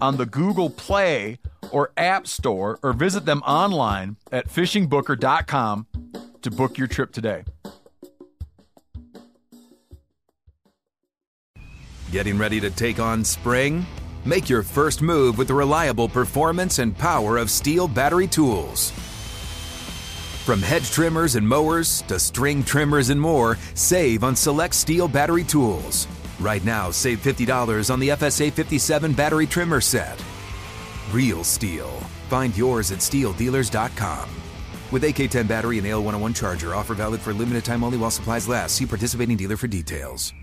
on the Google Play or App Store or visit them online at fishingbooker.com to book your trip today. Getting ready to take on spring? Make your first move with the reliable performance and power of Stihl battery tools. From hedge trimmers and mowers to string trimmers and more, save on select Stihl battery tools. Right now, save $50 on the FSA 57 battery trimmer set. Real Stihl. Find yours at stihldealers.com. With AK10 battery and AL101 charger, offer valid for limited time only while supplies last. See participating dealer for details.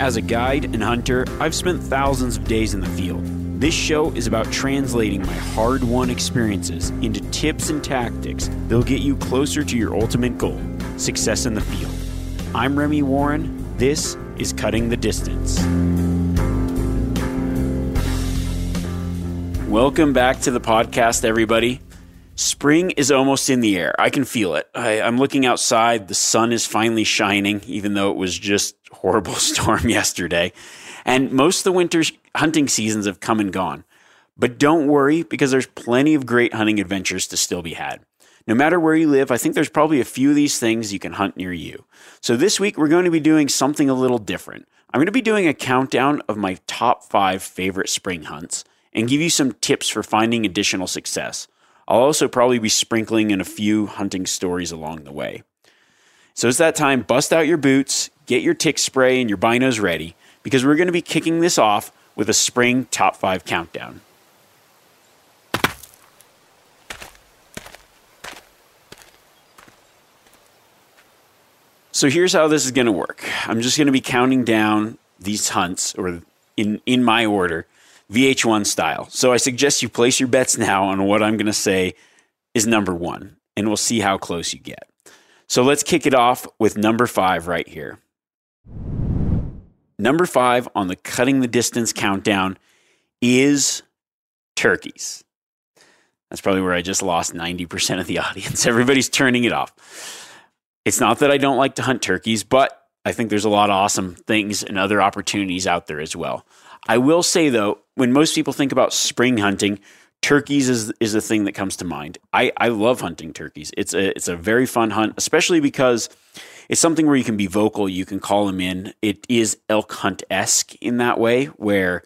As a guide and hunter, I've spent thousands of days in the field. This show is about translating my hard won experiences into tips and tactics that'll get you closer to your ultimate goal success in the field. I'm Remy Warren. This is Cutting the Distance. Welcome back to the podcast, everybody. Spring is almost in the air. I can feel it. I, am looking outside. The sun is finally shining, even though it was just horrible storm yesterday. And most of the winter hunting seasons have come and gone. But don't worry because there's plenty of great hunting adventures to still be had. No matter where you live, I think there's probably a few of these things you can hunt near you. So this week we're going to be doing something a little different. I'm going to be doing a countdown of my top five favorite spring hunts and give you some tips for finding additional success. I'll also probably be sprinkling in a few hunting stories along the way. So it's that time, bust out your boots, get your tick spray and your binos ready, because we're going to be kicking this off with a spring top five countdown. So here's how this is going to work. I'm just going to be counting down these hunts, or in, in my order, VH1 style. So I suggest you place your bets now on what I'm going to say is number one, and we'll see how close you get. So let's kick it off with number five right here. Number five on the cutting the distance countdown is turkeys. That's probably where I just lost 90% of the audience. Everybody's turning it off. It's not that I don't like to hunt turkeys, but I think there's a lot of awesome things and other opportunities out there as well. I will say though, when most people think about spring hunting, turkeys is is the thing that comes to mind. I, I love hunting turkeys. It's a it's a very fun hunt, especially because it's something where you can be vocal, you can call them in. It is elk hunt esque in that way, where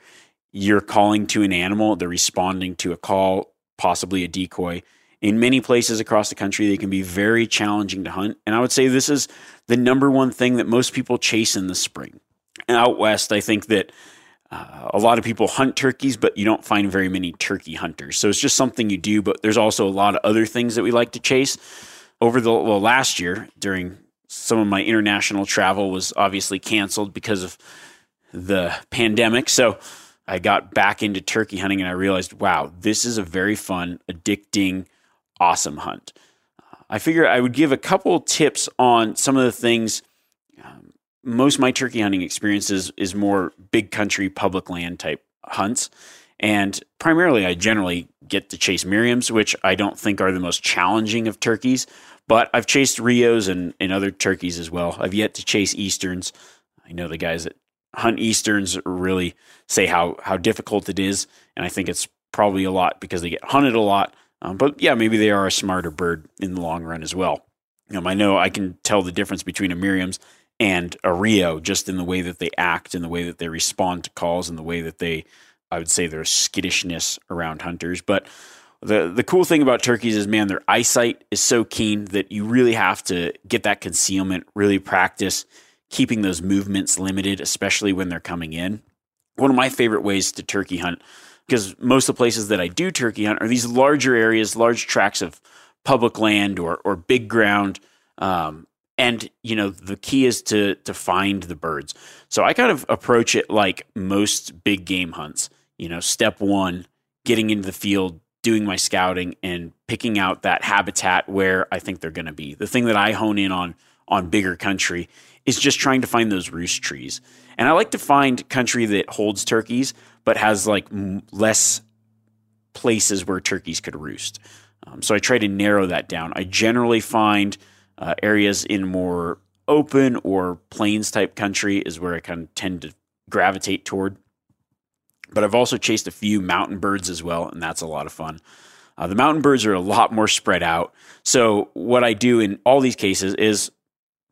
you're calling to an animal, they're responding to a call, possibly a decoy. In many places across the country, they can be very challenging to hunt. And I would say this is the number one thing that most people chase in the spring. And out west, I think that uh, a lot of people hunt turkeys, but you don't find very many turkey hunters. So it's just something you do, but there's also a lot of other things that we like to chase. Over the well, last year, during some of my international travel, was obviously canceled because of the pandemic. So I got back into turkey hunting and I realized, wow, this is a very fun, addicting, awesome hunt. Uh, I figure I would give a couple tips on some of the things um, most of my turkey hunting experiences is more big country public land type hunts. And primarily, I generally get to chase Merriams, which I don't think are the most challenging of turkeys. But I've chased Rios and, and other turkeys as well. I've yet to chase Easterns. I know the guys that hunt Easterns really say how, how difficult it is. And I think it's probably a lot because they get hunted a lot. Um, but yeah, maybe they are a smarter bird in the long run as well. Um, I know I can tell the difference between a Merriam's and a Rio just in the way that they act, in the way that they respond to calls, and the way that they, I would say, their skittishness around hunters. But the the cool thing about turkeys is, man, their eyesight is so keen that you really have to get that concealment, really practice keeping those movements limited, especially when they're coming in. One of my favorite ways to turkey hunt, because most of the places that I do turkey hunt are these larger areas, large tracts of public land or or big ground. Um, and you know the key is to to find the birds. So I kind of approach it like most big game hunts. You know, step one, getting into the field, doing my scouting, and picking out that habitat where I think they're going to be. The thing that I hone in on on bigger country is just trying to find those roost trees. And I like to find country that holds turkeys, but has like less places where turkeys could roost. Um, so I try to narrow that down. I generally find uh, areas in more open or plains type country is where I kind of tend to gravitate toward. But I've also chased a few mountain birds as well, and that's a lot of fun. Uh, the mountain birds are a lot more spread out. So what I do in all these cases is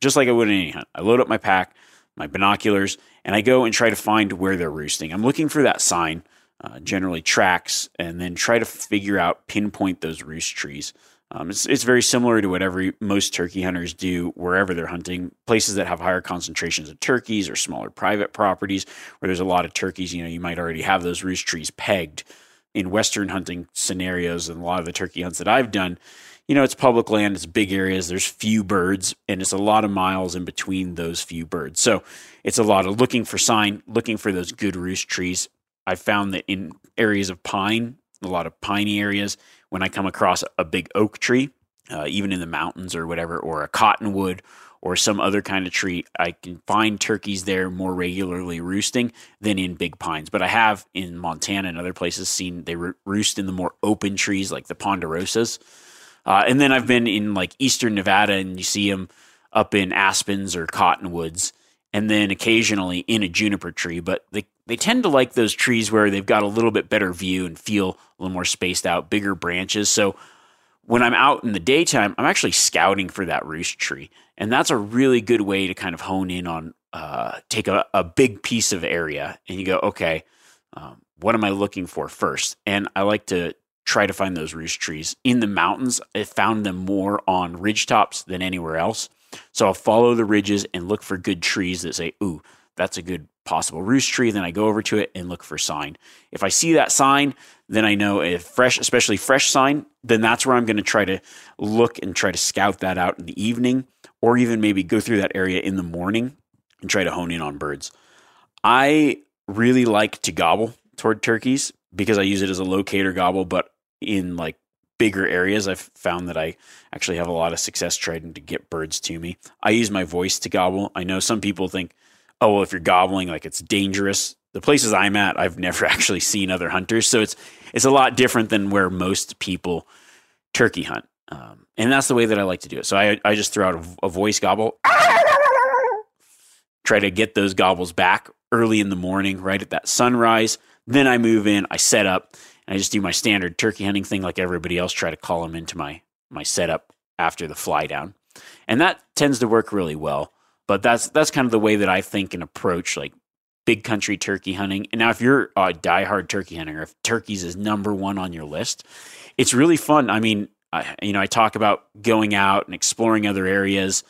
just like I would in any hunt. I load up my pack, my binoculars, and I go and try to find where they're roosting. I'm looking for that sign, uh, generally tracks, and then try to figure out, pinpoint those roost trees. Um, it's, it's very similar to what every most turkey hunters do wherever they're hunting. Places that have higher concentrations of turkeys or smaller private properties where there's a lot of turkeys, you know, you might already have those roost trees pegged. In Western hunting scenarios and a lot of the turkey hunts that I've done, you know, it's public land, it's big areas, there's few birds, and it's a lot of miles in between those few birds. So it's a lot of looking for sign, looking for those good roost trees. I found that in areas of pine, a lot of piney areas, when I come across a big oak tree, uh, even in the mountains or whatever, or a cottonwood or some other kind of tree, I can find turkeys there more regularly roosting than in big pines. But I have in Montana and other places seen they roost in the more open trees like the ponderosas. Uh, and then I've been in like eastern Nevada and you see them up in aspens or cottonwoods, and then occasionally in a juniper tree. But they, they tend to like those trees where they've got a little bit better view and feel a little more spaced out, bigger branches. So when I'm out in the daytime, I'm actually scouting for that roost tree. And that's a really good way to kind of hone in on, uh, take a, a big piece of area and you go, okay, um, what am I looking for first? And I like to try to find those roost trees. In the mountains, I found them more on ridge tops than anywhere else. So I'll follow the ridges and look for good trees that say, ooh, that's a good possible roost tree. Then I go over to it and look for sign. If I see that sign, then I know if fresh, especially fresh sign, then that's where I'm going to try to look and try to scout that out in the evening or even maybe go through that area in the morning and try to hone in on birds. I really like to gobble toward turkeys because I use it as a locator gobble, but in like bigger areas, I've found that I actually have a lot of success trying to get birds to me. I use my voice to gobble. I know some people think, oh, well, if you're gobbling, like it's dangerous. The places I'm at, I've never actually seen other hunters, so it's it's a lot different than where most people turkey hunt, um, and that's the way that I like to do it. So I I just throw out a, a voice gobble, try to get those gobbles back early in the morning, right at that sunrise. Then I move in, I set up, and I just do my standard turkey hunting thing like everybody else, try to call them into my my setup after the fly down. And that tends to work really well. But that's that's kind of the way that I think and approach like big country turkey hunting. And now if you're a diehard turkey hunter, if turkeys is number one on your list, it's really fun. I mean, I, you know, I talk about going out and exploring other areas.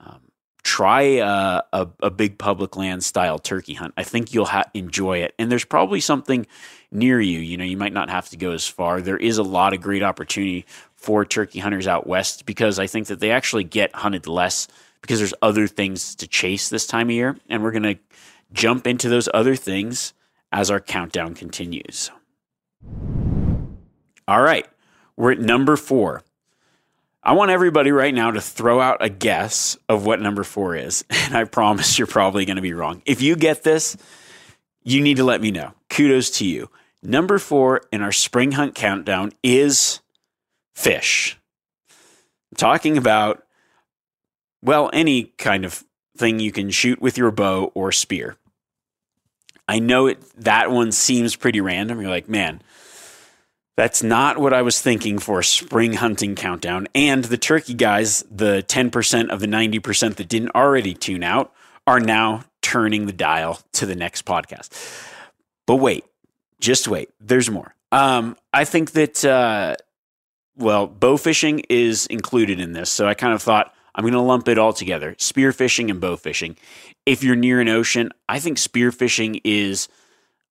Um, try a, a, a, big public land style turkey hunt. I think you'll ha- enjoy it. And there's probably something near you. You know, you might not have to go as far. There is a lot of great opportunity for turkey hunters out west because I think that they actually get hunted less because there's other things to chase this time of year. And we're going to jump into those other things as our countdown continues. All right, we're at number four. I want everybody right now to throw out a guess of what number four is. And I promise you're probably going to be wrong. If you get this, you need to let me know. Kudos to you. Number four in our spring hunt countdown is fish. I'm talking about, well, any kind of thing you can shoot with your bow or spear. I know it, that one seems pretty random. You're like, man, That's not what I was thinking for a spring hunting countdown. And the turkey guys, the 10% of the 90% that didn't already tune out, are now turning the dial to the next podcast. But wait, just wait. There's more. Um, I think that, uh, well, bow fishing is included in this. So I kind of thought I'm going to lump it all together spear fishing and bow fishing. If you're near an ocean, I think spear fishing is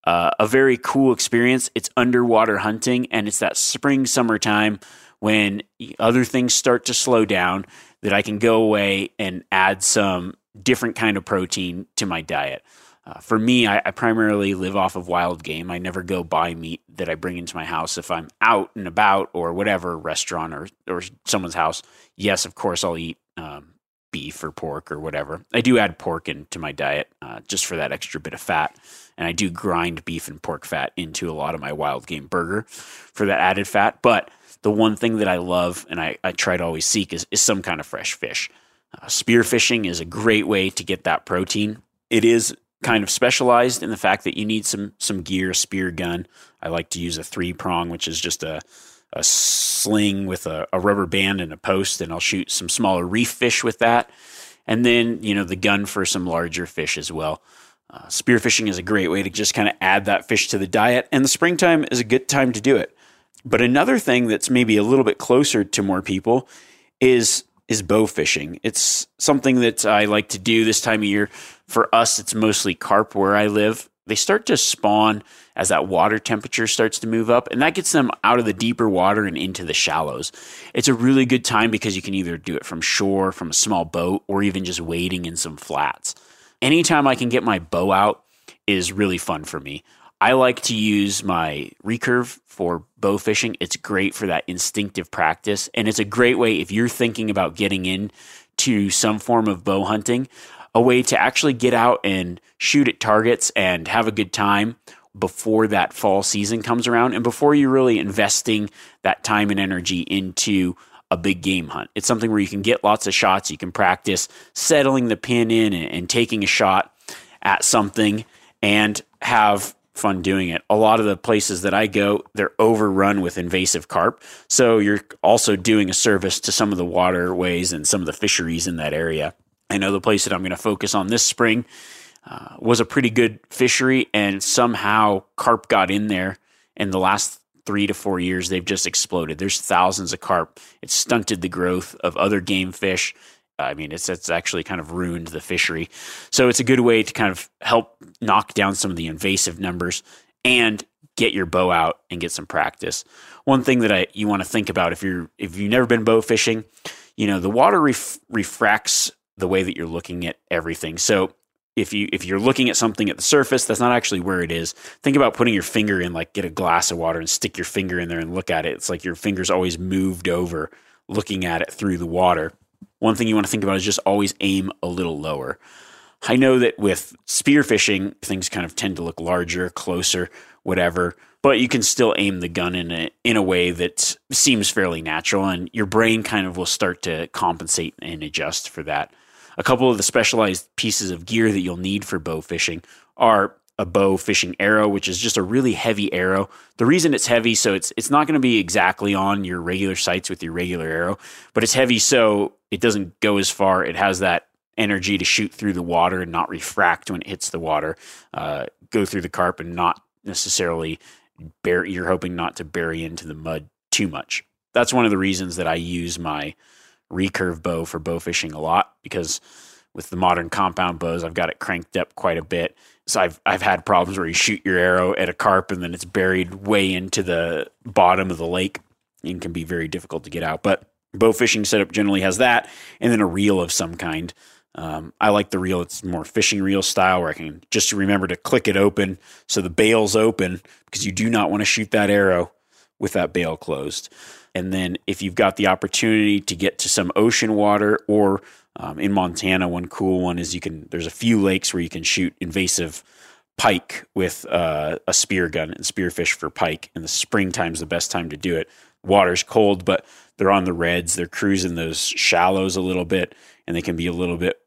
uh, a very cool experience. It's underwater hunting, and it's that spring, summertime when other things start to slow down that I can go away and add some different kind of protein to my diet. Uh, for me, I, I, primarily live off of wild game. I never go buy meat that I bring into my house if I'm out and about or whatever restaurant or or someone's house. Yes, of course, I'll eat um, beef or pork or whatever. I do add pork into my diet uh, just for that extra bit of fat and I do grind beef and pork fat into a lot of my wild game burger for that added fat. But the one thing that I love and I, I try to always seek is, is some kind of fresh fish. Uh, spear fishing is a great way to get that protein. It is kind of specialized in the fact that you need some some gear, spear gun. I like to use a three prong, which is just a a sling with a, a rubber band and a post, and I'll shoot some smaller reef fish with that. And then, you know, the gun for some larger fish as well. Uh, spearfishing is a great way to just kind of add that fish to the diet, and the springtime is a good time to do it. But another thing that's maybe a little bit closer to more people is is bow fishing. It's something that I like to do this time of year. For us, it's mostly carp where I live. They start to spawn as that water temperature starts to move up, and that gets them out of the deeper water and into the shallows. It's a really good time because you can either do it from shore, from a small boat, or even just wading in some flats anytime I can get my bow out is really fun for me. I like to use my recurve for bow fishing. It's great for that instinctive practice. And it's a great way if you're thinking about getting in to some form of bow hunting, a way to actually get out and shoot at targets and have a good time before that fall season comes around and before you're really investing that time and energy into a big game hunt. It's something where you can get lots of shots. You can practice settling the pin in and, and taking a shot at something and have fun doing it. A lot of the places that I go, they're overrun with invasive carp. So you're also doing a service to some of the waterways and some of the fisheries in that area. I know the place that I'm going to focus on this spring uh, was a pretty good fishery, and somehow carp got in there in the last three to four years, they've just exploded. There's thousands of carp. It's stunted the growth of other game fish. I mean, it's it's actually kind of ruined the fishery. So it's a good way to kind of help knock down some of the invasive numbers and get your bow out and get some practice. One thing that I you want to think about if you're if you've never been bow fishing, you know the water ref, refracts the way that you're looking at everything. So if you if you're looking at something at the surface that's not actually where it is. Think about putting your finger in like get a glass of water and stick your finger in there and look at it. It's like your finger's always moved over looking at it through the water. One thing you want to think about is just always aim a little lower. I know that with spearfishing things kind of tend to look larger closer whatever but you can still aim the gun in a in a way that seems fairly natural and your brain kind of will start to compensate and adjust for that a couple of the specialized pieces of gear that you'll need for bow fishing are a bow fishing arrow, which is just a really heavy arrow. The reason it's heavy, so it's it's not going to be exactly on your regular sights with your regular arrow, but it's heavy so it doesn't go as far. It has that energy to shoot through the water and not refract when it hits the water, uh, go through the carp and not necessarily bury. You're hoping not to bury into the mud too much. That's one of the reasons that I use my recurve bow for bow fishing a lot because with the modern compound bows, I've got it cranked up quite a bit. So I've I've had problems where you shoot your arrow at a carp and then it's buried way into the bottom of the lake and can be very difficult to get out. But bow fishing setup generally has that, and then a reel of some kind. Um, I like the reel; it's more fishing reel style, where I can just remember to click it open so the bail's open because you do not want to shoot that arrow with that bail closed. And then if you've got the opportunity to get to some ocean water or um, in Montana, one cool one is you can, there's a few lakes where you can shoot invasive pike with uh, a spear gun and spearfish for pike. And the springtime's the best time to do it. Water's cold, but they're on the reds. They're cruising those shallows a little bit, and they can be a little bit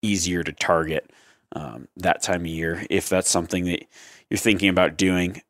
easier to target um, that time of year if that's something that you're thinking about doing.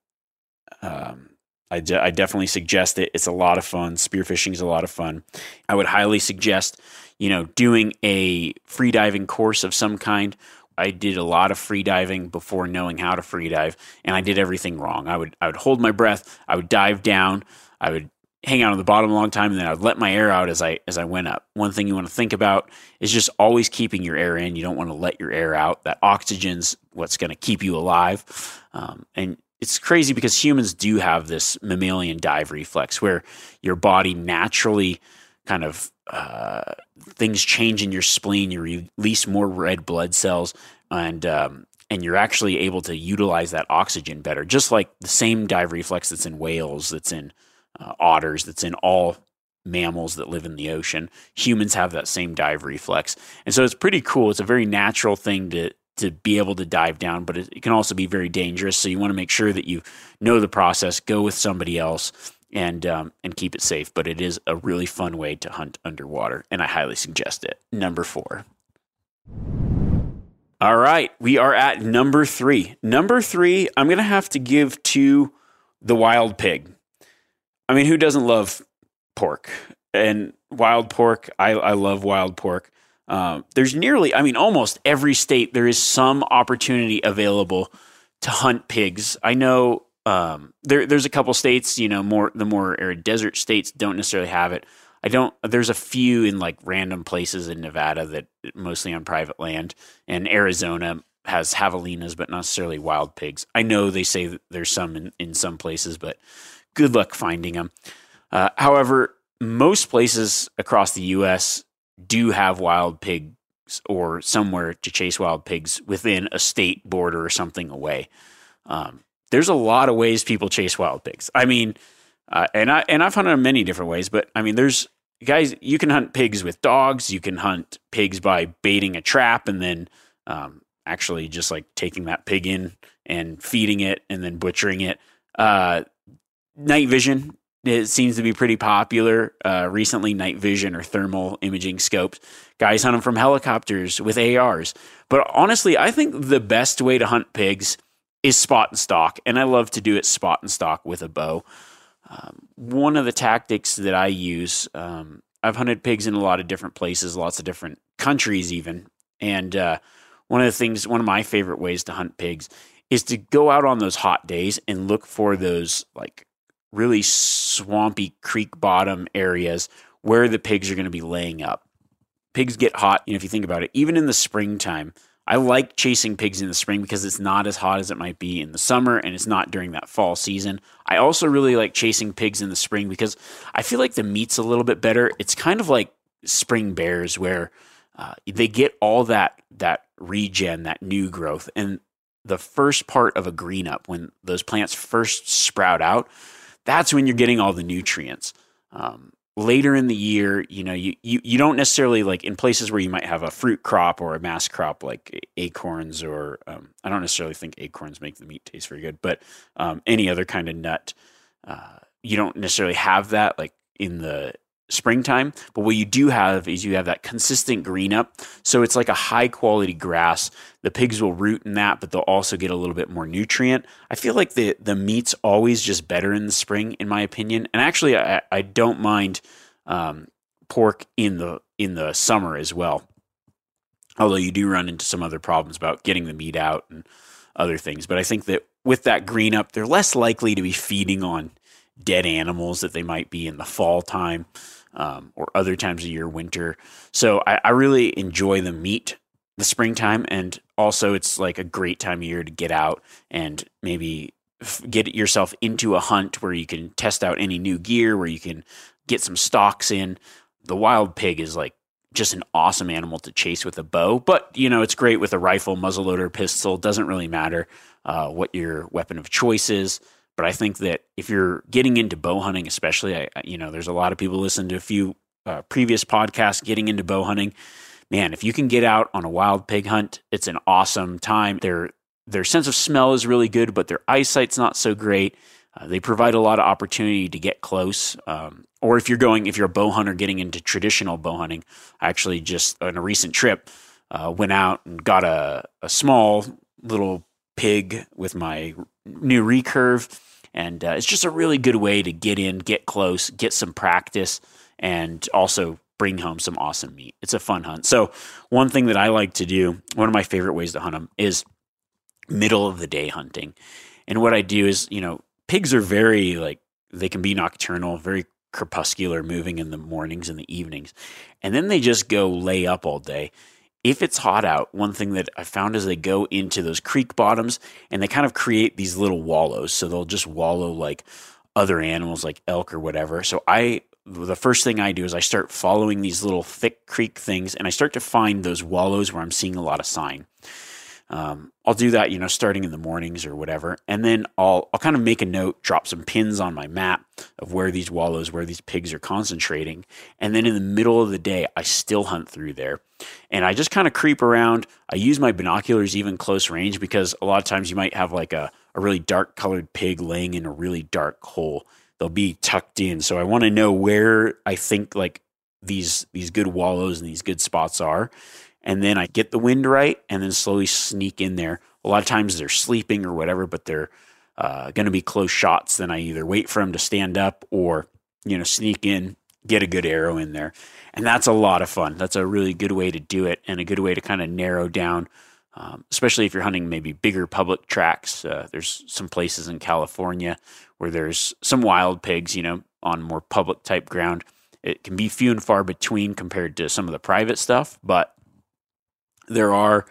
Um, I, de- I definitely suggest it. It's a lot of fun. Spearfishing is a lot of fun. I would highly suggest, you know, doing a free diving course of some kind. I did a lot of free diving before knowing how to free dive, and I did everything wrong. I would I would hold my breath. I would dive down. I would hang out on the bottom a long time, and then I would let my air out as I as I went up. One thing you want to think about is just always keeping your air in. You don't want to let your air out. That oxygen's what's going to keep you alive, um, and it's crazy because humans do have this mammalian dive reflex where your body naturally kind of uh, things change in your spleen. You release more red blood cells, and um, and you're actually able to utilize that oxygen better. Just like the same dive reflex that's in whales, that's in uh, otters, that's in all mammals that live in the ocean. Humans have that same dive reflex, and so it's pretty cool. It's a very natural thing to to be able to dive down, but it, it can also be very dangerous. So you want to make sure that you know the process, go with somebody else, and um, and keep it safe. But it is a really fun way to hunt underwater, and I highly suggest it. Number four. All right, we are at number three. Number three, I'm gonna have to give to the wild pig. I mean, who doesn't love pork and wild pork? I, I love wild pork. Um, there's nearly, I mean, almost every state there is some opportunity available to hunt pigs. I know um, there, there's a couple states, you know, more the more arid desert states don't necessarily have it. I don't. There's a few in like random places in Nevada that mostly on private land, and Arizona has javelinas, but not necessarily wild pigs. I know they say there's some in, in some places, but good luck finding them. Uh, however, most places across the U.S do have wild pigs or somewhere to chase wild pigs within a state border or something away. Um, there's a lot of ways people chase wild pigs. I mean, uh, and I and I've hunted in many different ways, but I mean, there's guys you can hunt pigs with dogs. You can hunt pigs by baiting a trap and then um, actually just like taking that pig in and feeding it and then butchering it. Uh, night vision it seems to be pretty popular uh, recently. Night vision or thermal imaging scopes. Guys hunt them from helicopters with ARs. But honestly, I think the best way to hunt pigs is spot and stalk, and I love to do it spot and stalk with a bow. Um, one of the tactics that I use, um, I've hunted pigs in a lot of different places, lots of different countries, even. And uh, one of the things, one of my favorite ways to hunt pigs is to go out on those hot days and look for those like really swampy creek bottom areas where the pigs are going to be laying up. Pigs get hot, you know, if you think about it, even in the springtime. I like chasing pigs in the spring because it's not as hot as it might be in the summer and it's not during that fall season. I also really like chasing pigs in the spring because I feel like the meat's a little bit better. It's kind of like spring bears where uh, they get all that that regen, that new growth, and the first part of a green up when those plants first sprout out that's when you're getting all the nutrients. Um, later in the year, you know, you, you, you don't necessarily like in places where you might have a fruit crop or a mass crop like acorns or um, I don't necessarily think acorns make the meat taste very good, but um, any other kind of nut, uh, you don't necessarily have that like in the springtime. But what you do have is you have that consistent green up. So it's like a high quality grass. The pigs will root in that, but they'll also get a little bit more nutrient. I feel like the the meat's always just better in the spring, in my opinion. And actually, I, I don't mind um, pork in the in the summer as well. Although you do run into some other problems about getting the meat out and other things. But I think that with that green up, they're less likely to be feeding on dead animals that they might be in the fall time um, or other times of year, winter. So I, I really enjoy the meat the springtime, and also it's like a great time of year to get out and maybe get yourself into a hunt where you can test out any new gear, where you can get some stocks in. The wild pig is like just an awesome animal to chase with a bow, but you know it's great with a rifle, muzzleloader, pistol. Doesn't really matter uh, what your weapon of choice is. But I think that if you're getting into bow hunting, especially, I, you know, there's a lot of people listen to a few uh, previous podcasts getting into bow hunting. Man, if you can get out on a wild pig hunt, it's an awesome time. Their their sense of smell is really good, but their eyesight's not so great. Uh, they provide a lot of opportunity to get close. Um, or if you're going, if you're a bow hunter getting into traditional bow hunting, I actually just on a recent trip uh, went out and got a, a small little pig with my new recurve And uh, it's just a really good way to get in, get close, get some practice, and also bring home some awesome meat. It's a fun hunt. So, one thing that I like to do, one of my favorite ways to hunt them is middle of the day hunting. And what I do is, you know, pigs are very like they can be nocturnal, very crepuscular, moving in the mornings and the evenings. And then they just go lay up all day. If it's hot out, one thing that I found is they go into those creek bottoms and they kind of create these little wallows. So they'll just wallow like other animals like elk or whatever. So I the first thing I do is I start following these little thick creek things and I start to find those wallows where I'm seeing a lot of sign. Um, I'll do that, you know, starting in the mornings or whatever, and then I'll I'll kind of make a note, drop some pins on my map of where these wallows, where these pigs are concentrating, and then in the middle of the day, I still hunt through there, and I just kind of creep around. I use my binoculars even close range because a lot of times you might have like a a really dark colored pig laying in a really dark hole. They'll be tucked in, so I want to know where I think like these these good wallows and these good spots are and then I get the wind right and then slowly sneak in there. A lot of times they're sleeping or whatever, but they're uh, going to be close shots. Then I either wait for them to stand up or, you know, sneak in, get a good arrow in there. And that's a lot of fun. That's a really good way to do it and a good way to kind of narrow down, um, especially if you're hunting maybe bigger public tracks. Uh, there's some places in California where there's some wild pigs, you know, on more public type ground. It can be few and far between compared to some of the private stuff, but there are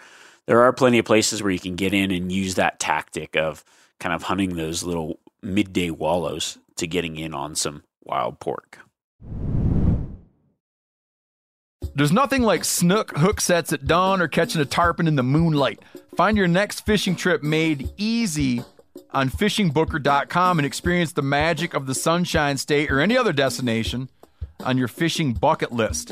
there are plenty of places where you can get in and use that tactic of kind of hunting those little midday wallows to getting in on some wild pork. There's nothing like snook hook sets at dawn or catching a tarpon in the moonlight. Find your next fishing trip made easy on fishingbooker.com and experience the magic of the Sunshine State or any other destination on your fishing bucket list.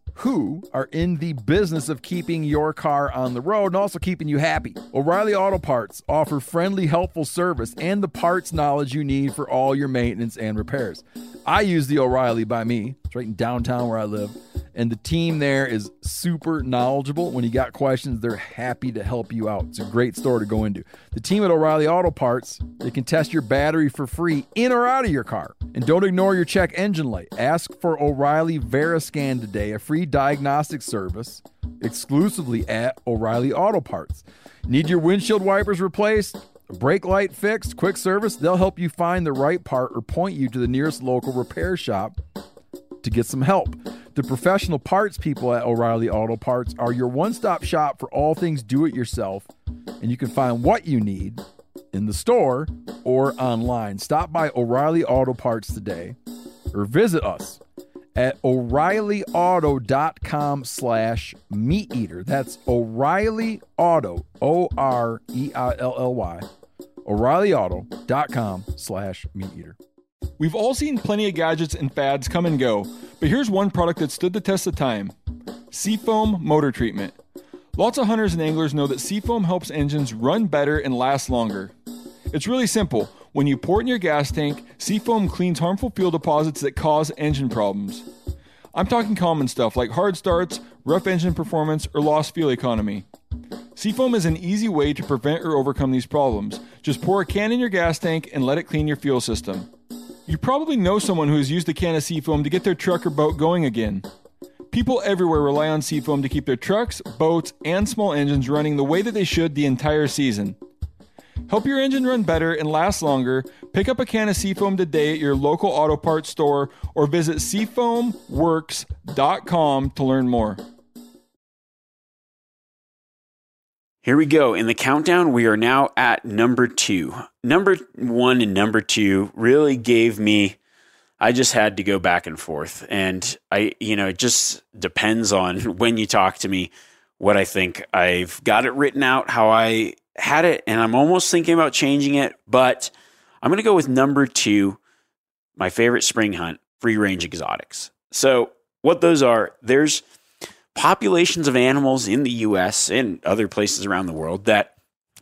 who are in the business of keeping your car on the road and also keeping you happy. O'Reilly Auto Parts offer friendly, helpful service and the parts knowledge you need for all your maintenance and repairs. I use the O'Reilly by me. It's right in downtown where I live. And the team there is super knowledgeable. When you got questions, they're happy to help you out. It's a great store to go into. The team at O'Reilly Auto Parts, they can test your battery for free in or out of your car. And don't ignore your check engine light. Ask for O'Reilly Veriscan today, a free diagnostic service exclusively at O'Reilly Auto Parts. Need your windshield wipers replaced? Brake light fixed, quick service, they'll help you find the right part or point you to the nearest local repair shop to get some help. The professional parts people at O'Reilly Auto Parts are your one stop shop for all things do it yourself, and you can find what you need in the store or online. Stop by O'Reilly Auto Parts today or visit us at o'reillyauto.com slash meat eater that's o'reilly auto o-r-e-i-l-l-y o'reillyauto.com slash meat eater We've all seen plenty of gadgets and fads come and go, but here's one product that stood the test of time Seafoam Motor Treatment. Lots of hunters and anglers know that Seafoam helps engines run better and last longer. It's really simple. When you pour it in your gas tank, Seafoam cleans harmful fuel deposits that cause engine problems. I'm talking common stuff like hard starts, rough engine performance, or lost fuel economy. Seafoam is an easy way to prevent or overcome these problems. Just pour a can in your gas tank and let it clean your fuel system. You probably know someone who has used a can of Seafoam to get their truck or boat going again. People everywhere rely on Seafoam to keep their trucks, boats, and small engines running the way that they should the entire season. Help your engine run better and last longer. Pick up a can of Seafoam today at your local auto parts store or visit seafoamworks.com to learn more. Here we go. In the countdown, we are now at number two. Number one and number two really gave me, I just had to go back and forth. And I, you know, it just depends on when you talk to me what I think. I've got it written out how I had it, and I'm almost thinking about changing it, but I'm going to go with number two, my favorite spring hunt, free range exotics. So, what those are, there's populations of animals in the US and other places around the world that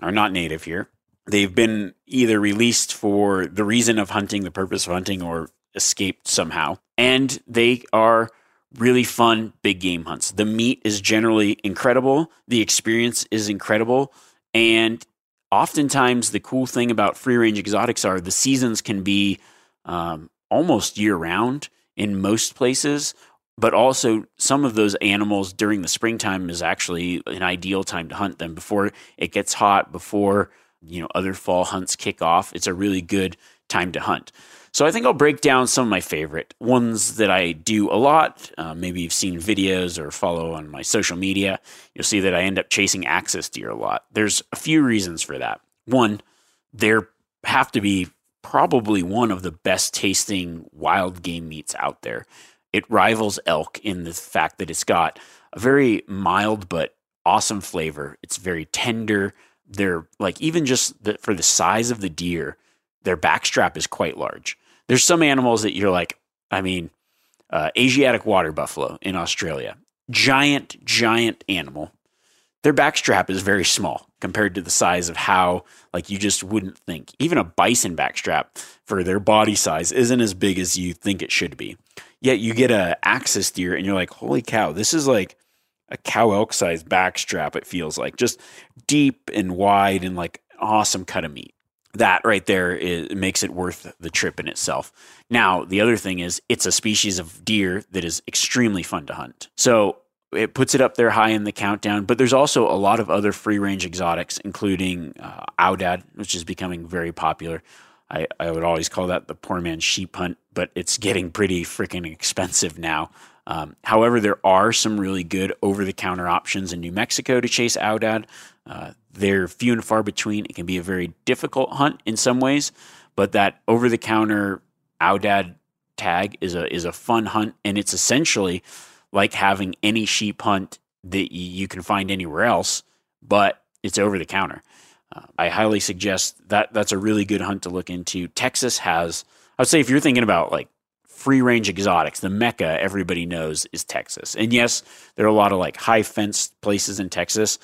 are not native here. They've been either released for the reason of hunting, the purpose of hunting, or escaped somehow. And they are really fun big game hunts. The meat is generally incredible, the experience is incredible, and oftentimes the cool thing about free range exotics are the seasons can be um, almost year round in most places but also some of those animals during the springtime is actually an ideal time to hunt them. Before it gets hot before you know other fall hunts kick off it's a really good time to hunt. So i think i'll break down some of my favorite ones that i do a lot. Uh, maybe you've seen videos or follow on my social media you'll see that i end up chasing axis deer a lot. There's a few reasons for that. One there have to be probably one of the best tasting wild game meats out there it rivals elk in the fact that it's got a very mild but awesome flavor. It's very tender. They're like even just the, for the size of the deer, their backstrap is quite large. There's some animals that you're like, I mean, uh, Asiatic water buffalo in Australia, giant, giant animal. Their backstrap is very small compared to the size of how, like, you just wouldn't think. Even a bison backstrap for their body size isn't as big as you think it should be. Yet you get a axis deer and you're like, holy cow, this is like a cow elk size backstrap, it feels like. Just deep and wide and like awesome cut of meat. That right there is, makes it worth the trip in itself. Now, the other thing is it's a species of deer that is extremely fun to hunt. So it puts it up there high in the countdown, but there's also a lot of other free range exotics, including uh, Aoudad, which is becoming very popular. I, I would always call that the poor man's sheep hunt, but it's getting pretty freaking expensive now. Um, however, there are some really good over the counter options in New Mexico to chase Aoudad. Uh, they're few and far between. It can be a very difficult hunt in some ways, but that over the counter Aoudad tag is a is a fun hunt, and it's essentially like having any sheep hunt that you can find anywhere else, but it's over the counter. Uh, I highly suggest that that's a really good hunt to look into. Texas has, I would say, if you're thinking about like free range exotics, the mecca everybody knows is Texas. And yes, there are a lot of like high fenced places in Texas,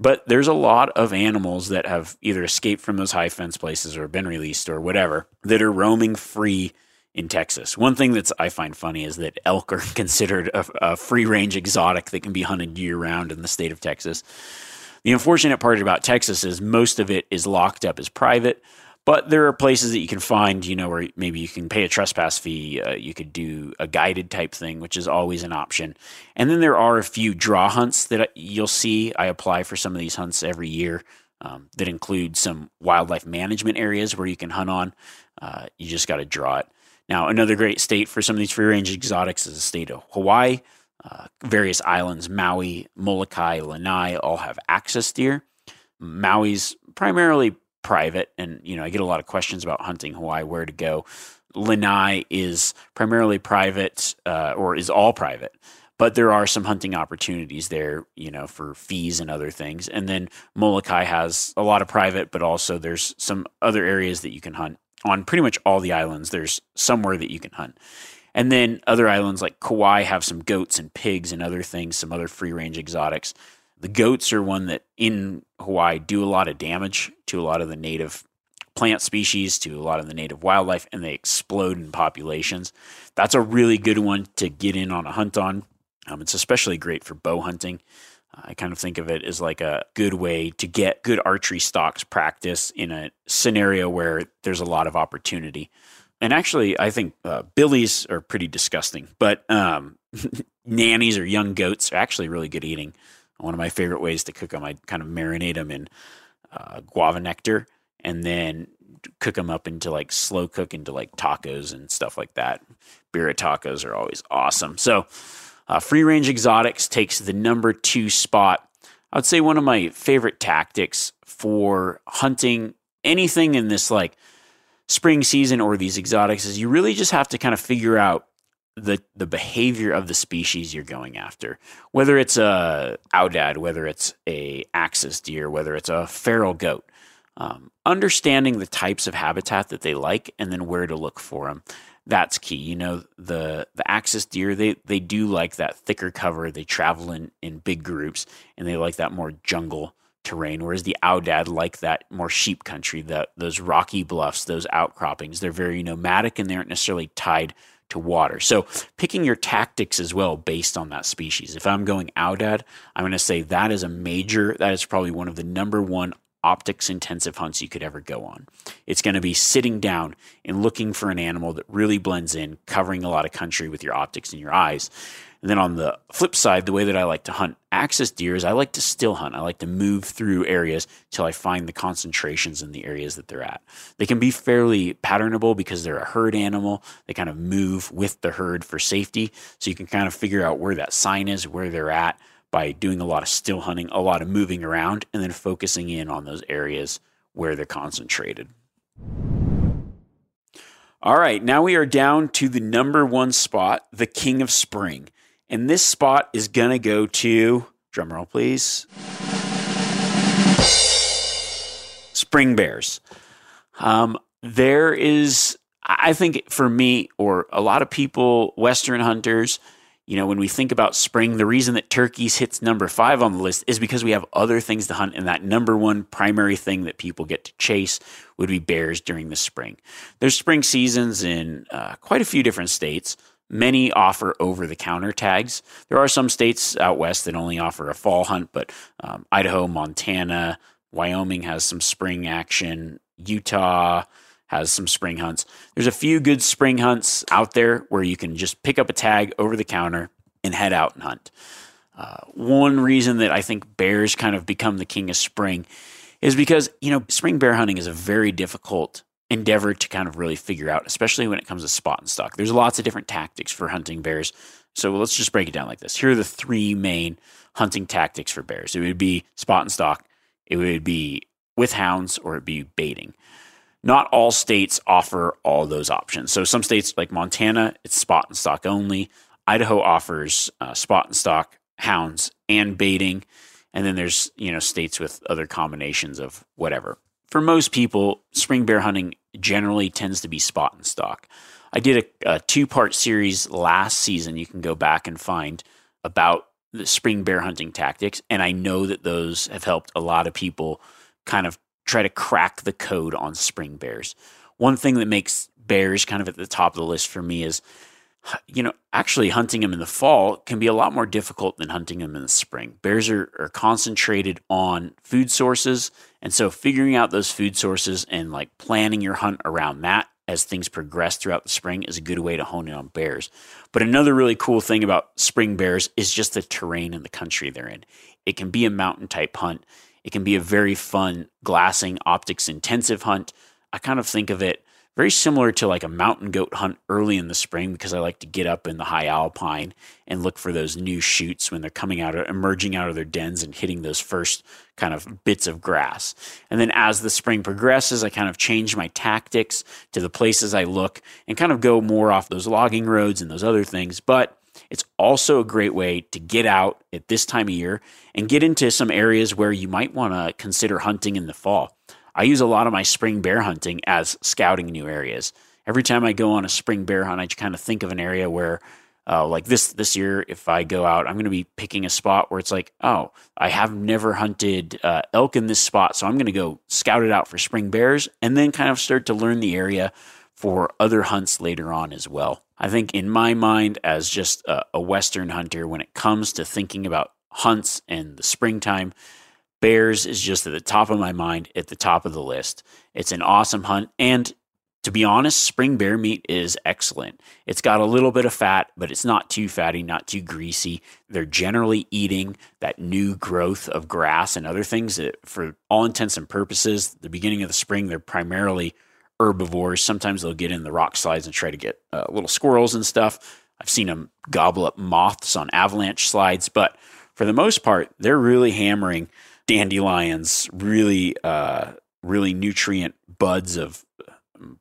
but there's a lot of animals that have either escaped from those high fence places or been released or whatever that are roaming free in Texas. One thing that's I find funny is that elk are considered a, a free range exotic that can be hunted year round in the state of Texas. The unfortunate part about Texas is most of it is locked up as private, but there are places that you can find, you know, where maybe you can pay a trespass fee. Uh, you could do a guided type thing, which is always an option. And then there are a few draw hunts that you'll see. I apply for some of these hunts every year um, that include some wildlife management areas where you can hunt on. Uh, you just got to draw it. Now, another great state for some of these free range exotics is the state of Hawaii. Uh, various islands, Maui, Molokai, Lanai, all have axis deer. Maui's primarily private, and you know I get a lot of questions about hunting Hawaii, where to go. Lanai is primarily private, uh, or is all private, but there are some hunting opportunities there, you know, for fees and other things. And then Molokai has a lot of private, but also there's some other areas that you can hunt on pretty much all the islands. There's somewhere that you can hunt. And then other islands like Kauai have some goats and pigs and other things, some other free range exotics. The goats are one that in Hawaii do a lot of damage to a lot of the native plant species, to a lot of the native wildlife, and they explode in populations. That's a really good one to get in on a hunt on. Um, it's especially great for bow hunting. I kind of think of it as like a good way to get good archery stocks practice in a scenario where there's a lot of opportunity and actually, I think uh, billies are pretty disgusting, but um, nannies or young goats are actually really good eating. One of my favorite ways to cook them, I kind of marinate them in uh, guava nectar and then cook them up into like slow cook into like tacos and stuff like that. Birria tacos are always awesome. So, uh, free range exotics takes the number two spot. I would say one of my favorite tactics for hunting anything in this like spring season or these exotics is you really just have to kind of figure out the the behavior of the species you're going after. Whether it's a aoudad, whether it's a axis deer, whether it's a feral goat. um, understanding the types of habitat that they like and then where to look for them that's key you know the the axis deer they they do like that thicker cover they travel in in big groups and they like that more jungle terrain whereas the aoudad like that more sheep country that those rocky bluffs those outcroppings they're very nomadic and they aren't necessarily tied to water. So picking your tactics as well based on that species. If I'm going Aoudad, I'm going to say that is a major, that is probably one of the number one optics intensive hunts you could ever go on. It's going to be sitting down and looking for an animal that really blends in, covering a lot of country with your optics and your eyes. And then on the flip side, the way that I like to hunt axis deer is I like to still hunt. I like to move through areas till I find the concentrations in the areas that they're at. They can be fairly patternable because they're a herd animal. They kind of move with the herd for safety. So you can kind of figure out where that sign is, where they're at by doing a lot of still hunting, a lot of moving around, and then focusing in on those areas where they're concentrated. All right, now we are down to the number one spot, the king of spring. And this spot is going to go to, drumroll please, Spring Bears. Um, there is, I think for me, or a lot of people, Western hunters, you know, when we think about spring, the reason that turkeys hits number five on the list is because we have other things to hunt, and that number one primary thing that people get to chase would be bears during the spring. There's spring seasons in uh, quite a few different states. Many offer over the counter tags. There are some states out west that only offer a fall hunt, but um, Idaho, Montana, Wyoming has some spring action. Utah has some spring hunts. There's a few good spring hunts out there where you can just pick up a tag over the counter and head out and hunt. Uh, one reason that I think bears kind of become the king of spring is because, you know, spring bear hunting is a very difficult endeavor to kind of really figure out, especially when it comes to spot and stalk. There's lots of different tactics for hunting bears. So let's just break it down like this. Here are the three main hunting tactics for bears. It would be spot and stalk, it would be with hounds, or it'd be baiting. Not all states offer all those options. So some states like Montana, it's spot and stalk only. Idaho offers uh, spot and stalk, hounds, and baiting. And then there's you know states with other combinations of whatever for most people, spring bear hunting generally tends to be spot and stalk. I did a, a two part series last season. You can go back and find about the spring bear hunting tactics. And I know that those have helped a lot of people kind of try to crack the code on spring bears. One thing that makes bears kind of at the top of the list for me is you know, actually hunting them in the fall can be a lot more difficult than hunting them in the spring. Bears are, are concentrated on food sources. And so figuring out those food sources and like planning your hunt around that as things progress throughout the spring is a good way to hone in on bears. But another really cool thing about spring bears is just the terrain and the country they're in. It can be a mountain type hunt. It can be a very fun glassing optics intensive hunt. I kind of think of it very similar to like a mountain goat hunt early in the spring because I like to get up in the high alpine and look for those new shoots when they're coming out, emerging out of their dens and hitting those first kind of bits of grass. And then as the spring progresses, I kind of change my tactics to the places I look and kind of go more off those logging roads and those other things. But it's also a great way to get out at this time of year and get into some areas where you might want to consider hunting in the fall. I use a lot of my spring bear hunting as scouting new areas. Every time I go on a spring bear hunt, I kind of think of an area where, uh, like this this year, if I go out, I'm going to be picking a spot where it's like, oh, I have never hunted uh, elk in this spot, so I'm going to go scout it out for spring bears, and then kind of start to learn the area for other hunts later on as well. I think in my mind, as just a, a Western hunter, when it comes to thinking about hunts and the springtime, Bears is just at the top of my mind, at the top of the list. It's an awesome hunt. And to be honest, spring bear meat is excellent. It's got a little bit of fat, but it's not too fatty, not too greasy. They're generally eating that new growth of grass and other things that, for all intents and purposes, the beginning of the spring, they're primarily herbivores. Sometimes they'll get in the rock slides and try to get uh, little squirrels and stuff. I've seen them gobble up moths on avalanche slides, but for the most part, they're really hammering dandelions, really, uh, really nutrient buds of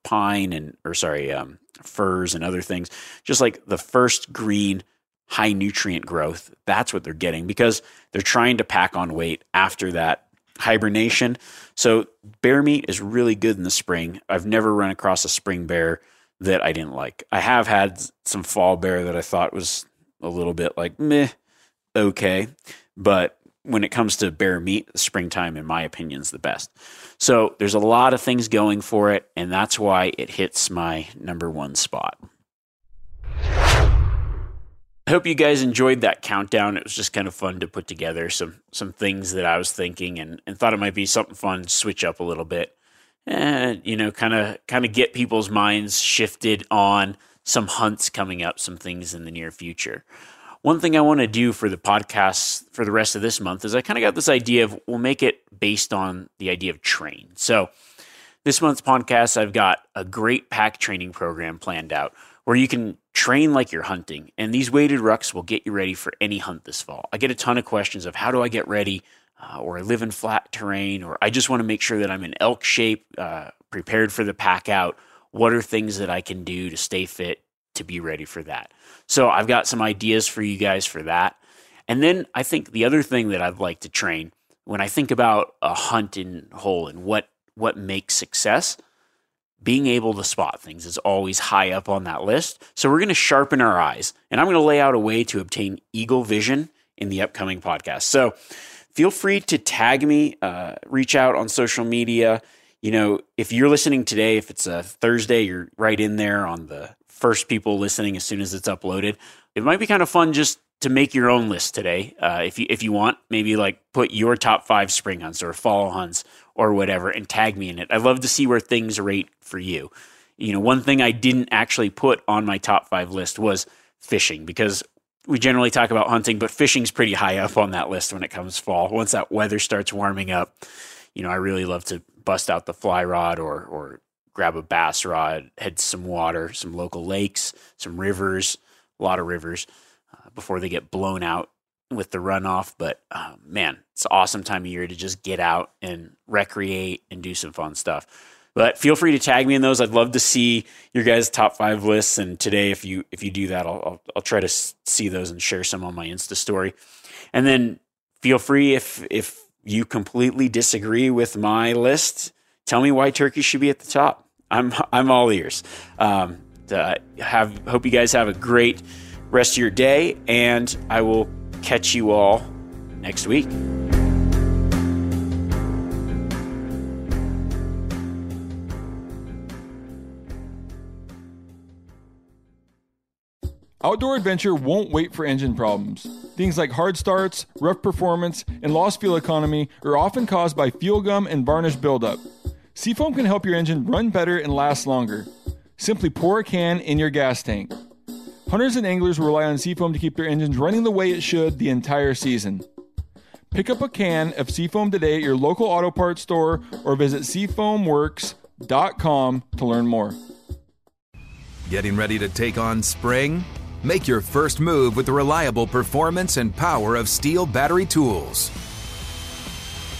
pine and, or sorry, um, firs and other things. Just like the first green, high nutrient growth. That's what they're getting because they're trying to pack on weight after that hibernation. So bear meat is really good in the spring. I've never run across a spring bear that I didn't like. I have had some fall bear that I thought was a little bit like meh, okay, but when it comes to bear meat, springtime, in my opinion, is the best. So there's a lot of things going for it, and that's why it hits my number one spot. I hope you guys enjoyed that countdown. It was just kind of fun to put together some some things that I was thinking and, and thought it might be something fun to switch up a little bit. And you know, kind of kind of get people's minds shifted on some hunts coming up, some things in the near future. One thing I want to do for the podcast for the rest of this month is I kind of got this idea of we'll make it based on the idea of train. So this month's podcast, I've got a great pack training program planned out where you can train like you're hunting. And these weighted rucks will get you ready for any hunt this fall. I get a ton of questions of how do I get ready, uh, or I live in flat terrain, or I just want to make sure that I'm in elk shape, uh, prepared for the pack out. What are things that I can do to stay fit to be ready for that? So I've got some ideas for you guys for that. And then I think the other thing that I'd like to train when I think about a hunt in whole and what what makes success, being able to spot things is always high up on that list. So we're going to sharpen our eyes, and I'm going to lay out a way to obtain eagle vision in the upcoming podcast. So feel free to tag me, uh, reach out on social media. You know, if you're listening today, if it's a Thursday, you're right in there on the first people listening as soon as it's uploaded. It might be kind of fun just to make your own list today, uh, if you if you want. Maybe like put your top five spring hunts or fall hunts or whatever, and tag me in it. I'd love to see where things rate for you. You know, one thing I didn't actually put on my top five list was fishing because we generally talk about hunting, but fishing's pretty high up on that list when it comes fall. Once that weather starts warming up, you know, I really love to bust out the fly rod or or grab a bass rod, head to some water, some local lakes, some rivers, a lot of rivers uh, before they get blown out with the runoff. But uh, man, it's an awesome time of year to just get out and recreate and do some fun stuff. But feel free to tag me in those. I'd love to see your guys' top five lists. And today, if you if you do that, I'll I'll, I'll try to see those and share some on my Insta story. And then feel free if if you completely disagree with my list, tell me why turkey should be at the top. I'm I'm all ears. Um, have hope you guys have a great rest of your day, and I will catch you all next week. Outdoor adventure won't wait for engine problems. Things like hard starts, rough performance, and lost fuel economy are often caused by fuel gum and varnish buildup. Seafoam can help your engine run better and last longer. Simply pour a can in your gas tank. Hunters and anglers rely on Seafoam to keep their engines running the way it should the entire season. Pick up a can of Seafoam today at your local auto parts store or visit seafoamworks.com to learn more. Getting ready to take on spring? Make your first move with the reliable performance and power of Stihl battery tools.